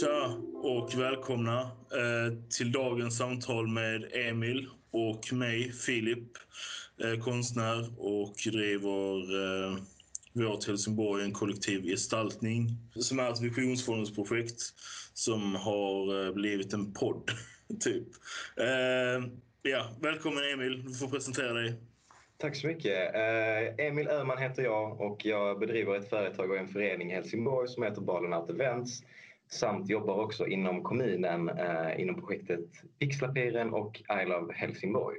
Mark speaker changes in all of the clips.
Speaker 1: Tja och välkomna eh, till dagens samtal med Emil och mig, Filip, eh, konstnär och driver eh, vårt Helsingborg en kollektiv gestaltning som är ett visionsfondsprojekt som har eh, blivit en podd, typ. Eh, ja, välkommen Emil, du får presentera dig.
Speaker 2: Tack så mycket. Eh, Emil Öhman heter jag och jag bedriver ett företag och en förening i Helsingborg som heter Balen Art Events samt jobbar också inom kommunen eh, inom projektet Pixlapiren och I Love Helsingborg.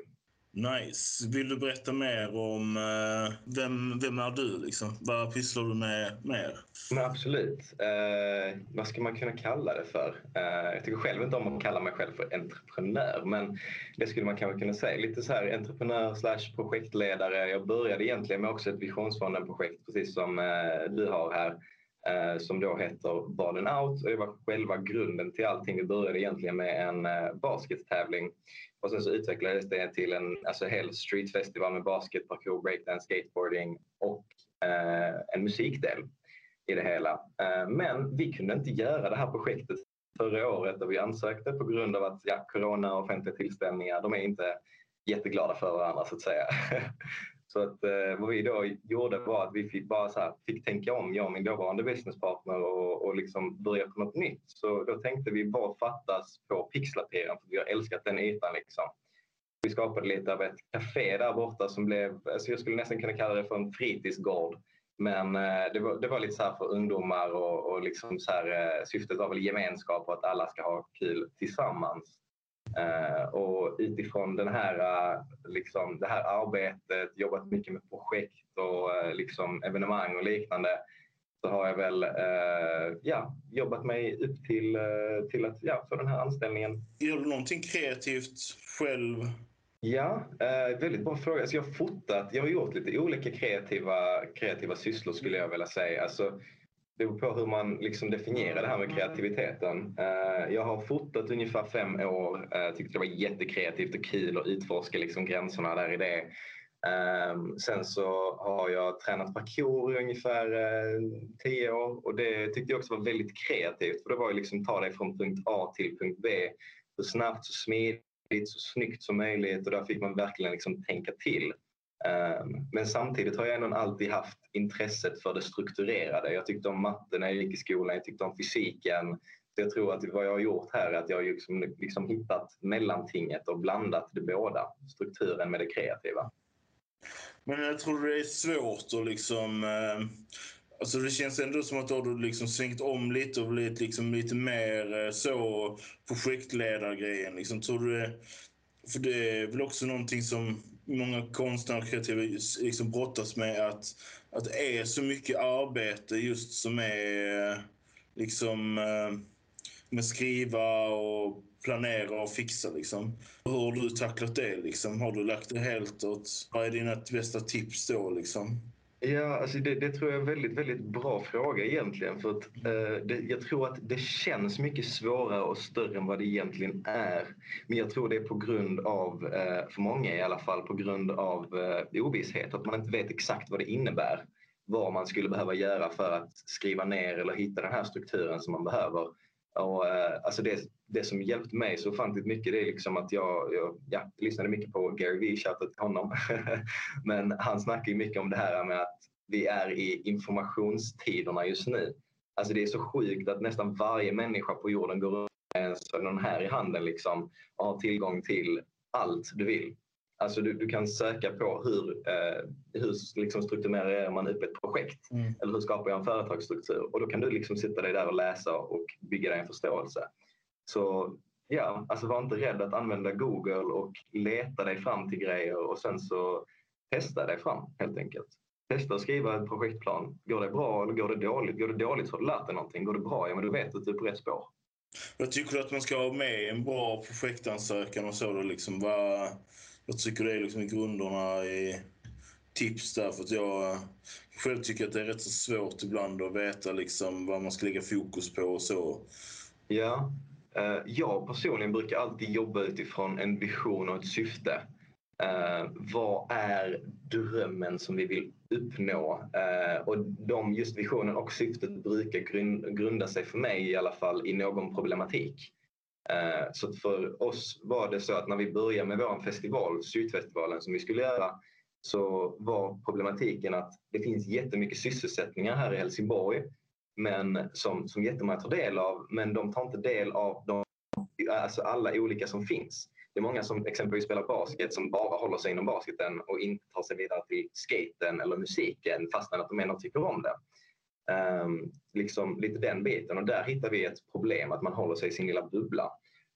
Speaker 1: Nice. Vill du berätta mer om eh, vem, vem är du? Liksom? Vad pysslar du med mer?
Speaker 2: Men absolut. Eh, vad ska man kunna kalla det för? Eh, jag tycker själv inte om att kalla mig själv för entreprenör men det skulle man kanske kunna säga. Lite så här entreprenör slash projektledare. Jag började egentligen med också ett Visionsfonden-projekt precis som eh, du har här Eh, som då heter Balen Out och det var själva grunden till allting. Vi började egentligen med en eh, baskettävling och sen så utvecklades det till en alltså, hel streetfestival med basket, parkour, breakdance, skateboarding och eh, en musikdel i det hela. Eh, men vi kunde inte göra det här projektet förra året och vi ansökte på grund av att ja, corona och offentliga tillställningar, de är inte jätteglada för varandra så att säga. Så att, eh, vad vi då gjorde var att vi fick bara så här, fick tänka om, jag och min dåvarande businesspartner och, och liksom börja på något nytt. Så då tänkte vi vad fattas på pixlaperan? för vi har älskat den ytan. Liksom. Vi skapade lite av ett café där borta som blev, alltså jag skulle nästan kunna kalla det för en fritidsgård. Men eh, det, var, det var lite så för ungdomar och, och liksom så här, eh, syftet var väl gemenskap och att alla ska ha kul tillsammans. Uh, och utifrån den här, uh, liksom, det här arbetet, jobbat mycket med projekt och uh, liksom evenemang och liknande så har jag väl ja, jobbat mig upp till, till att ja, få den här anställningen.
Speaker 1: Gör du någonting kreativt själv?
Speaker 2: Ja, väldigt bra fråga. Alltså jag har fotat, jag har gjort lite olika kreativa, kreativa sysslor skulle jag vilja säga. Alltså, det beror på hur man liksom definierar det här med kreativiteten. Eh, jag har fotat ungefär fem år. Uh, tyckte det var jättekreativt och kul att utforska liksom gränserna där i det. Um, sen så har jag tränat parkour i ungefär uh, tio år och det tyckte jag också var väldigt kreativt för det var ju liksom ta dig från punkt A till punkt B så snabbt, så smidigt, så snyggt som möjligt och där fick man verkligen liksom tänka till. Ehm, men samtidigt har jag ändå alltid haft intresset för det strukturerade. Jag tyckte om matte när jag gick i skolan, jag tyckte om fysiken. Så jag tror att vad jag har gjort här är att jag har liksom, liksom hittat mellantinget och blandat det båda, strukturen med det kreativa.
Speaker 1: Men jag tror det är svårt att liksom... Ehm, alltså det känns ändå som att du har liksom svängt om lite och blivit liksom lite mer eh, så projektledargrejen. Liksom, tror du det, för det är väl också någonting som många konstnärer och kreativa liksom brottas med att, att det är så mycket arbete just som är liksom eh, med skriva och planera och fixa liksom. Hur har du tacklat det liksom? Har du lagt det helt åt... Vad är dina bästa tips då liksom?
Speaker 2: Ja, alltså det, det, tror jag är en väldigt, väldigt bra fråga egentligen. För att, eh, det, jag tror att det känns mycket svårare och större än vad det egentligen är. Men jag tror det är på grund av, eh, för många i alla fall, på grund av eh, ovisshet. Att man inte vet exakt vad det innebär. Vad man skulle behöva göra för att skriva ner eller hitta den här strukturen som man behöver. Och, eh, alltså det, det som hjälpt mig så ofantligt mycket det är liksom att jag, jag ja, lyssnade mycket på Gary Vee, shoutout till honom. Men han snackar ju mycket om det här med att vi är i informationstiderna just nu. Alltså det är så sjukt att nästan varje människa på jorden går runt med en här i handen liksom, och har tillgång till allt du vill. Alltså du, du kan söka på hur, eh, hur liksom strukturerar man upp ett projekt mm. eller hur skapar jag en företagsstruktur och då kan du liksom sitta dig där och läsa och bygga dig en förståelse. Så ja, alltså var inte rädd att använda Google och leta dig fram till grejer och sen så testa dig fram helt enkelt. Testa att skriva en projektplan. Går det bra eller går det dåligt? Går det dåligt så har du lärt dig någonting. Går det bra, ja men du vet att du är på rätt spår.
Speaker 1: Vad tycker du att man ska ha med en bra projektansökan och så? Då, liksom? Vad, jag tycker det är liksom grunderna i tips där? För att jag själv tycker att det är rätt så svårt ibland att veta liksom vad man ska lägga fokus på och så.
Speaker 2: Ja, eh, jag personligen brukar alltid jobba utifrån en vision och ett syfte. Uh, vad är drömmen som vi vill uppnå? Uh, och de, just visionen och syftet brukar grund, grunda sig för mig i alla fall i någon problematik. Eh, så för oss var det så att när vi började med vår festival, Sydfestivalen som vi skulle göra, så var problematiken att det finns jättemycket sysselsättningar här i Helsingborg men som, som jättemånga tar del av, men de tar inte del av de, alltså alla olika som finns. Det är många som exempelvis spelar basket som bara håller sig inom basketen och inte tar sig vidare till skaten eller musiken fastän att de ändå tycker om det. Um, liksom lite den biten och där hittar vi ett problem att man håller sig i sin lilla bubbla.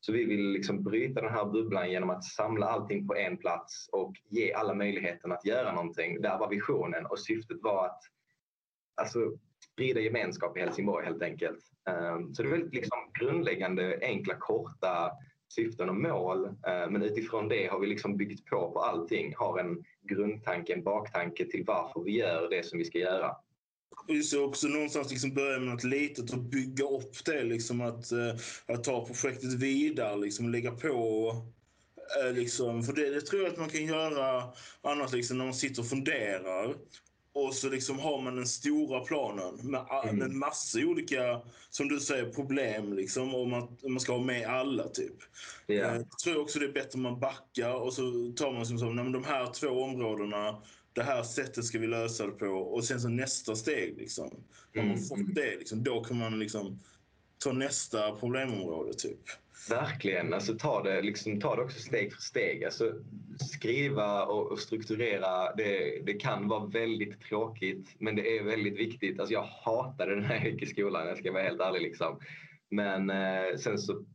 Speaker 2: Så vi vill liksom bryta den här bubblan genom att samla allting på en plats och ge alla möjligheten att göra någonting. Där var visionen och syftet var att alltså, sprida gemenskap i Helsingborg helt enkelt. Ehm, så det är väldigt liksom grundläggande, enkla, korta syften och mål. Ehm, men utifrån det har vi liksom byggt på på allting. Har en grundtanke, en baktanke till varför vi gör det som vi ska göra.
Speaker 1: Just också någonstans liksom börja med något litet och bygga upp det. Liksom att, uh, att ta projektet vidare liksom, och lägga på. Uh, liksom, för det, det, tror jag att man kan göra annars liksom, när man sitter och funderar. Och så liksom har man den stora planen med, mm. med massor olika, som du säger, problem. Liksom, om man, man ska ha med alla. typ. Yeah. Jag tror också det är bättre om man backar och så tar man som nej, de här två områdena, det här sättet ska vi lösa det på. Och sen så nästa steg. Liksom. När man mm. fått det, liksom, då kan man liksom ta nästa problemområde. typ.
Speaker 2: Verkligen. Alltså, ta, det, liksom, ta det också steg för steg. Alltså, skriva och, och strukturera, det, det, kan vara väldigt tråkigt men det är väldigt viktigt. Alltså, jag hatade den här gick i skolan, jag ska vara helt ärlig. Liksom. Men eh, sen så,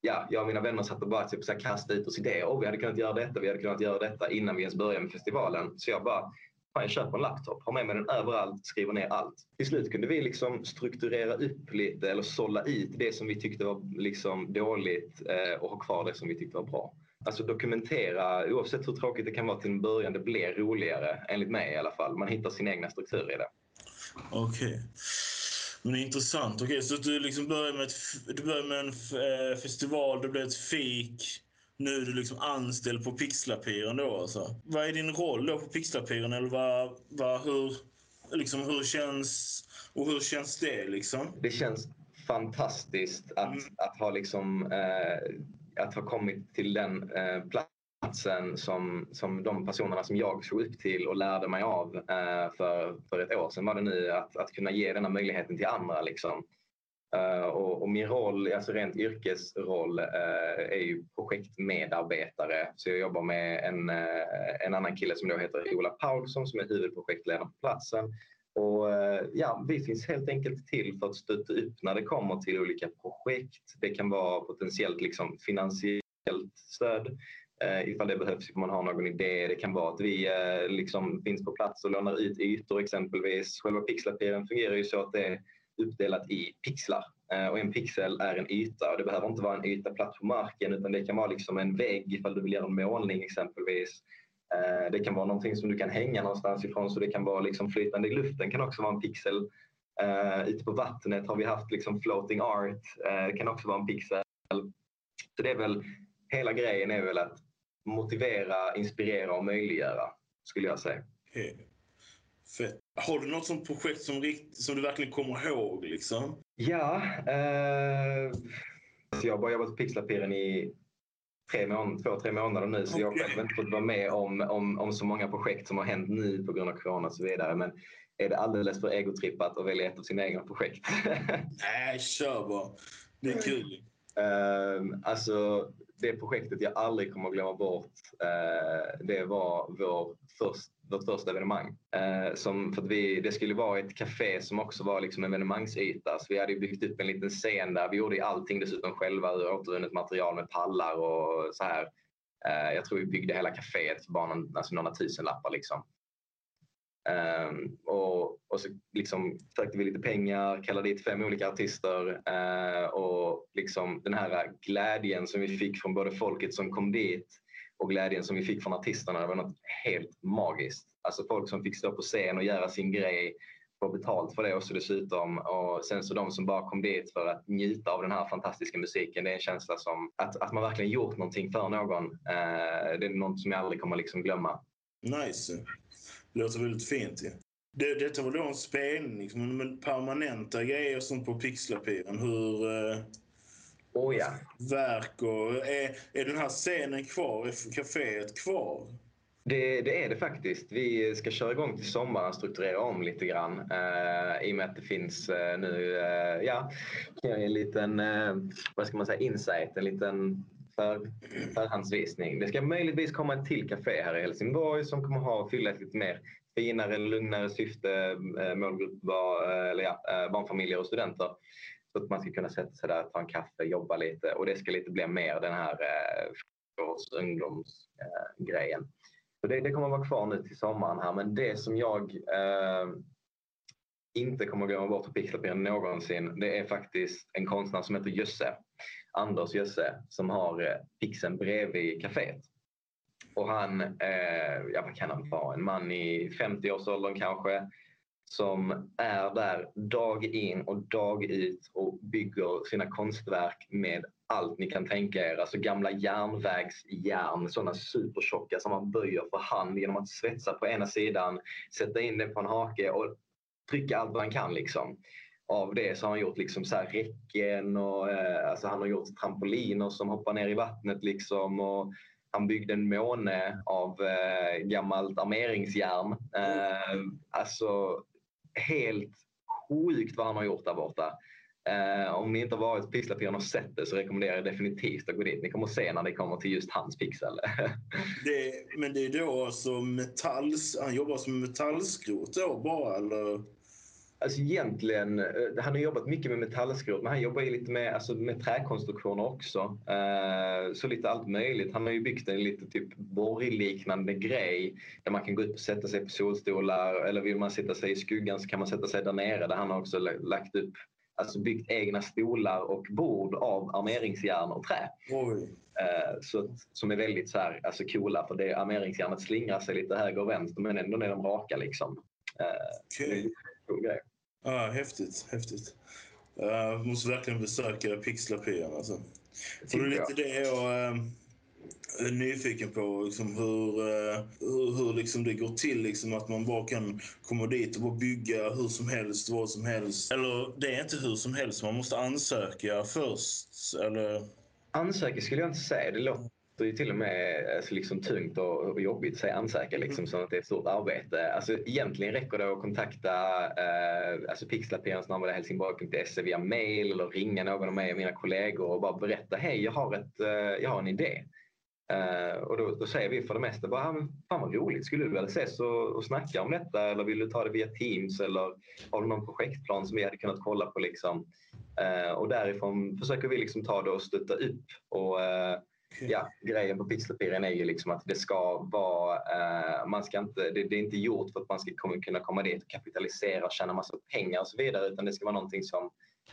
Speaker 2: ja, jag och mina vänner satt och bara typ, så här, kastade ut oss idéer. Oh, vi hade kunnat göra detta, vi hade kunnat göra detta innan vi ens började med festivalen. Så jag bara, jag köper en laptop, har med mig den överallt, skriver ner allt. Till slut kunde vi liksom strukturera upp lite eller sålla ut det som vi tyckte var liksom dåligt eh, och ha kvar det som vi tyckte var bra. Alltså dokumentera, oavsett hur tråkigt det kan vara till en början, det blir roligare, enligt mig i alla fall. Man hittar sin egna struktur i det.
Speaker 1: Okej. Okay. Men intressant. Okej, så du liksom börjar med, ett, du börjar med en eh, festival, det blir ett fik nu är du liksom anställd på Pixlapiren då alltså. Vad är din roll då på Pixlapiren? Eller vad, vad, hur, liksom, hur känns och hur känns det liksom?
Speaker 2: Det känns fantastiskt att, mm. att ha liksom eh, att ha kommit till den eh, platsen som, som de personerna som jag såg upp till och lärde mig av eh, för, för ett år sedan var det nu att, att kunna ge denna möjligheten till andra. Liksom. Eh, och, och, min roll, alltså rent yrkesroll, eh, är ju projektmedarbetare. Så jag jobbar med en, eh, en annan kille som då heter Ola Paulsson som är huvudprojektledare på platsen. Och, eh, ja, vi finns helt enkelt till för att stötta upp när det kommer till olika projekt. Det kan vara potentiellt liksom finansiellt stöd Eh, ifall det behövs, om man har någon idé. Det kan vara att vi eh, liksom finns på plats och lånar ut ytor exempelvis. Själva pixlapiren fungerar ju så att det är uppdelat i pixlar. Eh, och en pixel är en yta och det behöver inte vara en yta platt på marken utan det kan vara liksom en vägg ifall du vill göra en målning exempelvis. Det kan vara någonting som du kan hänga någonstans ifrån så det kan vara liksom flytande i luften kan också vara en pixel. Uh, ute på vattnet har vi haft liksom floating art, det kan också vara en pixel. Så det är väl, hela grejen är väl att motivera, inspirera och möjliggöra skulle jag säga.
Speaker 1: Fett. Har du något sånt projekt som, rikt, som du verkligen kommer ihåg? Liksom?
Speaker 2: Ja. Eh, jag har bara jobbat på Pixlapiren i tre två, tre månader nu så okay. jag har själv inte fått vara med om, om, om så många projekt som har hänt nu på grund av corona och så vidare. Men är det alldeles för egotrippat att välja ett av sina egna projekt?
Speaker 1: Nej, kör bara. Det är kul.
Speaker 2: Uh, alltså, det projektet jag aldrig kommer att glömma bort, eh, det var vår först, vårt första evenemang. Eh, som, för vi, det skulle vara ett café som också var liksom en evenemangsyta. Så vi hade byggt upp en liten scen där. Vi gjorde allting dessutom själva ur återvunnet material med pallar och så här. Eh, jag tror vi byggde hela kaféet för bara någon, alltså några tusenlappar. Liksom. Um, och, och så liksom sökte vi lite pengar, kallade dit fem olika artister uh, och liksom den här glädjen som vi fick från både folket som kom dit och glädjen som vi fick från artisterna det var något helt magiskt. Alltså folk som fick stå på scen och göra sin grej. få betalt för det också dessutom. Och sen så de som bara kom dit för att njuta av den här fantastiska musiken. Det är en känsla som att, att man verkligen gjort någonting för någon. Uh, det är något som jag aldrig kommer liksom glömma.
Speaker 1: Nice. Det låter väldigt fint. Ja. Det, detta var då en spelning, liksom, med permanenta grejer som på Pixlapiren. Hur... Eh,
Speaker 2: oh ja.
Speaker 1: Verk och... Är, är den här scenen kvar? Är kaféet kvar?
Speaker 2: Det, det, är det faktiskt. Vi ska köra igång till sommaren, strukturera om lite grann. Uh, I och med att det finns uh, nu, uh, ja, en liten, vad ska man säga, insight, en liten för, förhandsvisning. Det ska möjligtvis komma ett till café här i Helsingborg som kommer ha fylla ett lite mer finare, lugnare syfte, eh, målgrupp var, eh, eller ja, eh, barnfamiljer och studenter. Så att man ska kunna sätta sig där, ta en kaffe, jobba lite och det ska lite bli mer den här års ungdomsgrejen. Eh, så det, det kommer vara kvar nu till sommaren här men det som jag eh, inte kommer glömma bort på Pixelpiren någonsin det är faktiskt en konstnär som heter Jösse. Anders Jösse som har eh, fixen bredvid kaféet. Och han, eh, ja vad kan han vara, en man i 50-årsåldern kanske som är där dag in och dag ut och bygger sina konstverk med allt ni kan tänka er. Alltså gamla järnvägsjärn, sådana supertjocka som man böjer för hand genom att svetsa på ena sidan, sätta in det på en hake och trycka allt vad man kan. Liksom. Av det så har han gjort liksom så här räcken och eh, alltså han har gjort trampoliner som hoppar ner i vattnet. Liksom, och han byggde en måne av eh, gammalt armeringsjärn. Eh, alltså helt sjukt vad han har gjort där borta. Eh, om ni inte har varit på Pixelpiren och sett det så rekommenderar jag definitivt att gå dit. Ni kommer att se när det kommer till just hans pixel.
Speaker 1: det, men det är då alltså metalls... Han jobbar som metallskrot då bara eller?
Speaker 2: Alltså egentligen, eh, han har jobbat mycket med metallskrot men han jobbar ju lite med, alltså med träkonstruktioner också. Uh, så lite allt möjligt. Han har ju byggt en lite typ borgliknande grej där man kan gå ut och sätta sig på solstolar eller vill man sätta sig i skuggan så kan man sätta sig där nere där han har också lagt upp alltså byggt egna stolar och bord av armeringsjärn och trä. Uh, så, som är väldigt så här, alltså coola för det armeringsjärnet slingrar sig lite höger och vänster men ändå är de raka. Liksom. Okay. cool grej.
Speaker 1: Ja, häftigt. häftigt. Jag uh, måste verkligen besöka Pixlapian. Alltså. För det är lite det jag är nyfiken på liksom hur, hur, hur liksom det går till. Liksom att man bara kan komma dit och bara bygga hur som helst, vad som helst. Eller det är inte hur som helst, man måste ansöka först. Eller...
Speaker 2: Ansöka skulle jag inte säga. Det låter ju till och med alltså, liksom, tungt och, jobbigt att säga ansöka liksom, mm. så att det är ett stort arbete. Alltså, egentligen räcker det att kontakta eh, alltså, pixlaperian.helsingborg.se via mail eller ringa någon av mig och mina kollegor och bara berätta hej, jag har, ett, eh, jag har en idé. Uh, och då, då, säger vi för det mesta bara, fan vad roligt, skulle du vilja ses och, och snacka om detta eller vill du ta det via Teams eller har du någon projektplan som vi hade kunnat kolla på liksom? Uh, och därifrån försöker vi liksom ta det och stötta upp och ja, grejen på Pixelpiren är ju liksom att det ska vara, man ska inte, det, det, är inte gjort för att man ska kunna komma dit och kapitalisera och tjäna massa pengar och så vidare utan det ska vara någonting som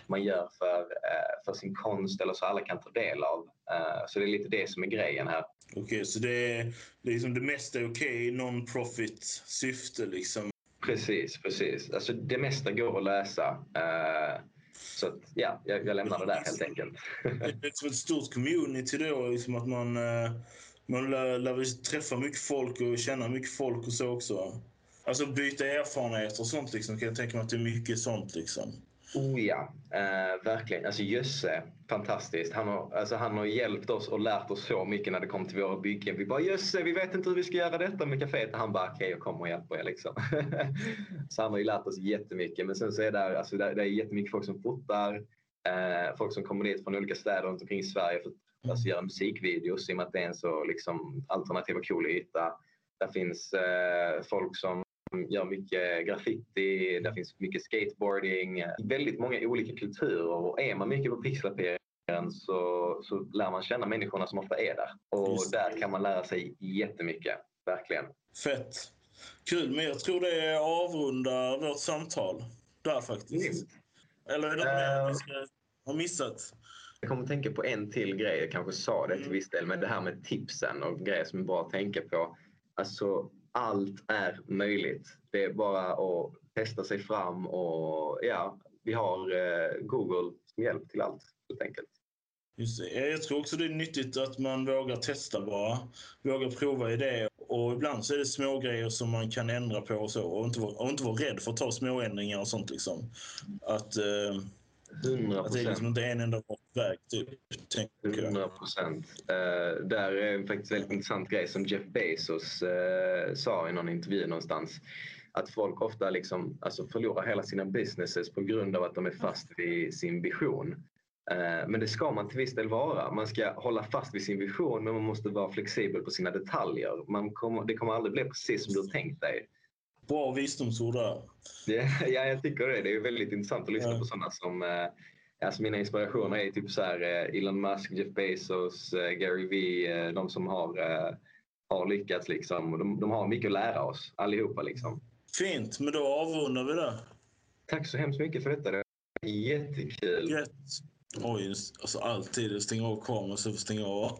Speaker 2: man gör för, eh, för sin konst eller så alla kan ta del av. Eh, så det är lite det som är grejen här.
Speaker 1: Okej, okay, så det är liksom det mesta är okej okay, non-profit syfte liksom?
Speaker 2: Precis, precis. Alltså det mesta går att läsa. Eh, så ja, jag, jag lämnar det där helt enkelt.
Speaker 1: det är som ett stort community då, liksom att man, man lär, lär träffa mycket folk och känna mycket folk och så också. Alltså byta erfarenheter och sånt liksom. Kan jag tänka mig att det är mycket sånt liksom.
Speaker 2: Oh ja, eh, verkligen. Alltså Jösse, fantastiskt. Han har, alltså, han har hjälpt oss och lärt oss så mycket när det kom till våra byggen. Vi bara Jösse, vi vet inte hur vi ska göra detta med kaféet. Han bara okej, okay, jag kommer och hjälper er. Liksom. så han har ju lärt oss jättemycket. Men sen så är det, alltså, det, det är jättemycket folk som fotar. Eh, folk som kommer dit från olika städer runt omkring Sverige för att alltså, göra musikvideos i och med att det är en så liksom, alternativ och cool yta. Där finns eh, folk som gör mycket graffiti, där finns mycket skateboarding. Väldigt många olika kulturer och är man mycket på pixelaperingen så, så lär man känna människorna som ofta är där. Och Just. där kan man lära sig jättemycket, verkligen.
Speaker 1: Fett. Kul, men jag tror det avrundar vårt samtal där faktiskt. Mm. Eller är det något uh, mer vi ska ha missat?
Speaker 2: Jag kommer att tänka på en till grej, jag kanske sa det till mm. viss del, men det här med tipsen och grejer som är bra att tänka på. Alltså allt är möjligt. Det är bara att testa sig fram och ja, vi har eh, Google som hjälp till allt helt enkelt.
Speaker 1: Just det. Jag tror också det är nyttigt att man vågar testa bara. Vågar prova idéer. Och ibland så är det små grejer som man kan ändra på och så. Och inte vara, och inte vara rädd för att ta små ändringar och sånt liksom. Att, eh,
Speaker 2: 100
Speaker 1: att det är liksom inte en enda väg typ. tänker jag.
Speaker 2: 100 procent. Uh, där är faktiskt en väldigt intressant grej som Jeff Bezos uh, sa i någon intervju någonstans. Att folk ofta liksom, alltså förlorar hela sina businesses på grund av att de är fast vid sin vision. Uh, men det ska man till viss del vara. Man ska hålla fast vid sin vision men man måste vara flexibel på sina detaljer. Man kommer, det kommer aldrig bli precis som du har tänkt dig.
Speaker 1: Bra visdomsord där.
Speaker 2: Ja, ja, jag tycker det. Det är väldigt intressant att lyssna ja. på sådana som Alltså mina inspirationer är typ så här, Elon Musk, Jeff Bezos, Gary Vee, de som har, har lyckats. Liksom. De, de har mycket att lära oss allihopa. Liksom.
Speaker 1: Fint, men då avrundar vi det.
Speaker 2: Tack så hemskt mycket för detta. Det var jättekul.
Speaker 1: Rätt. Oj, alltså alltid stänga av kameran så stänga av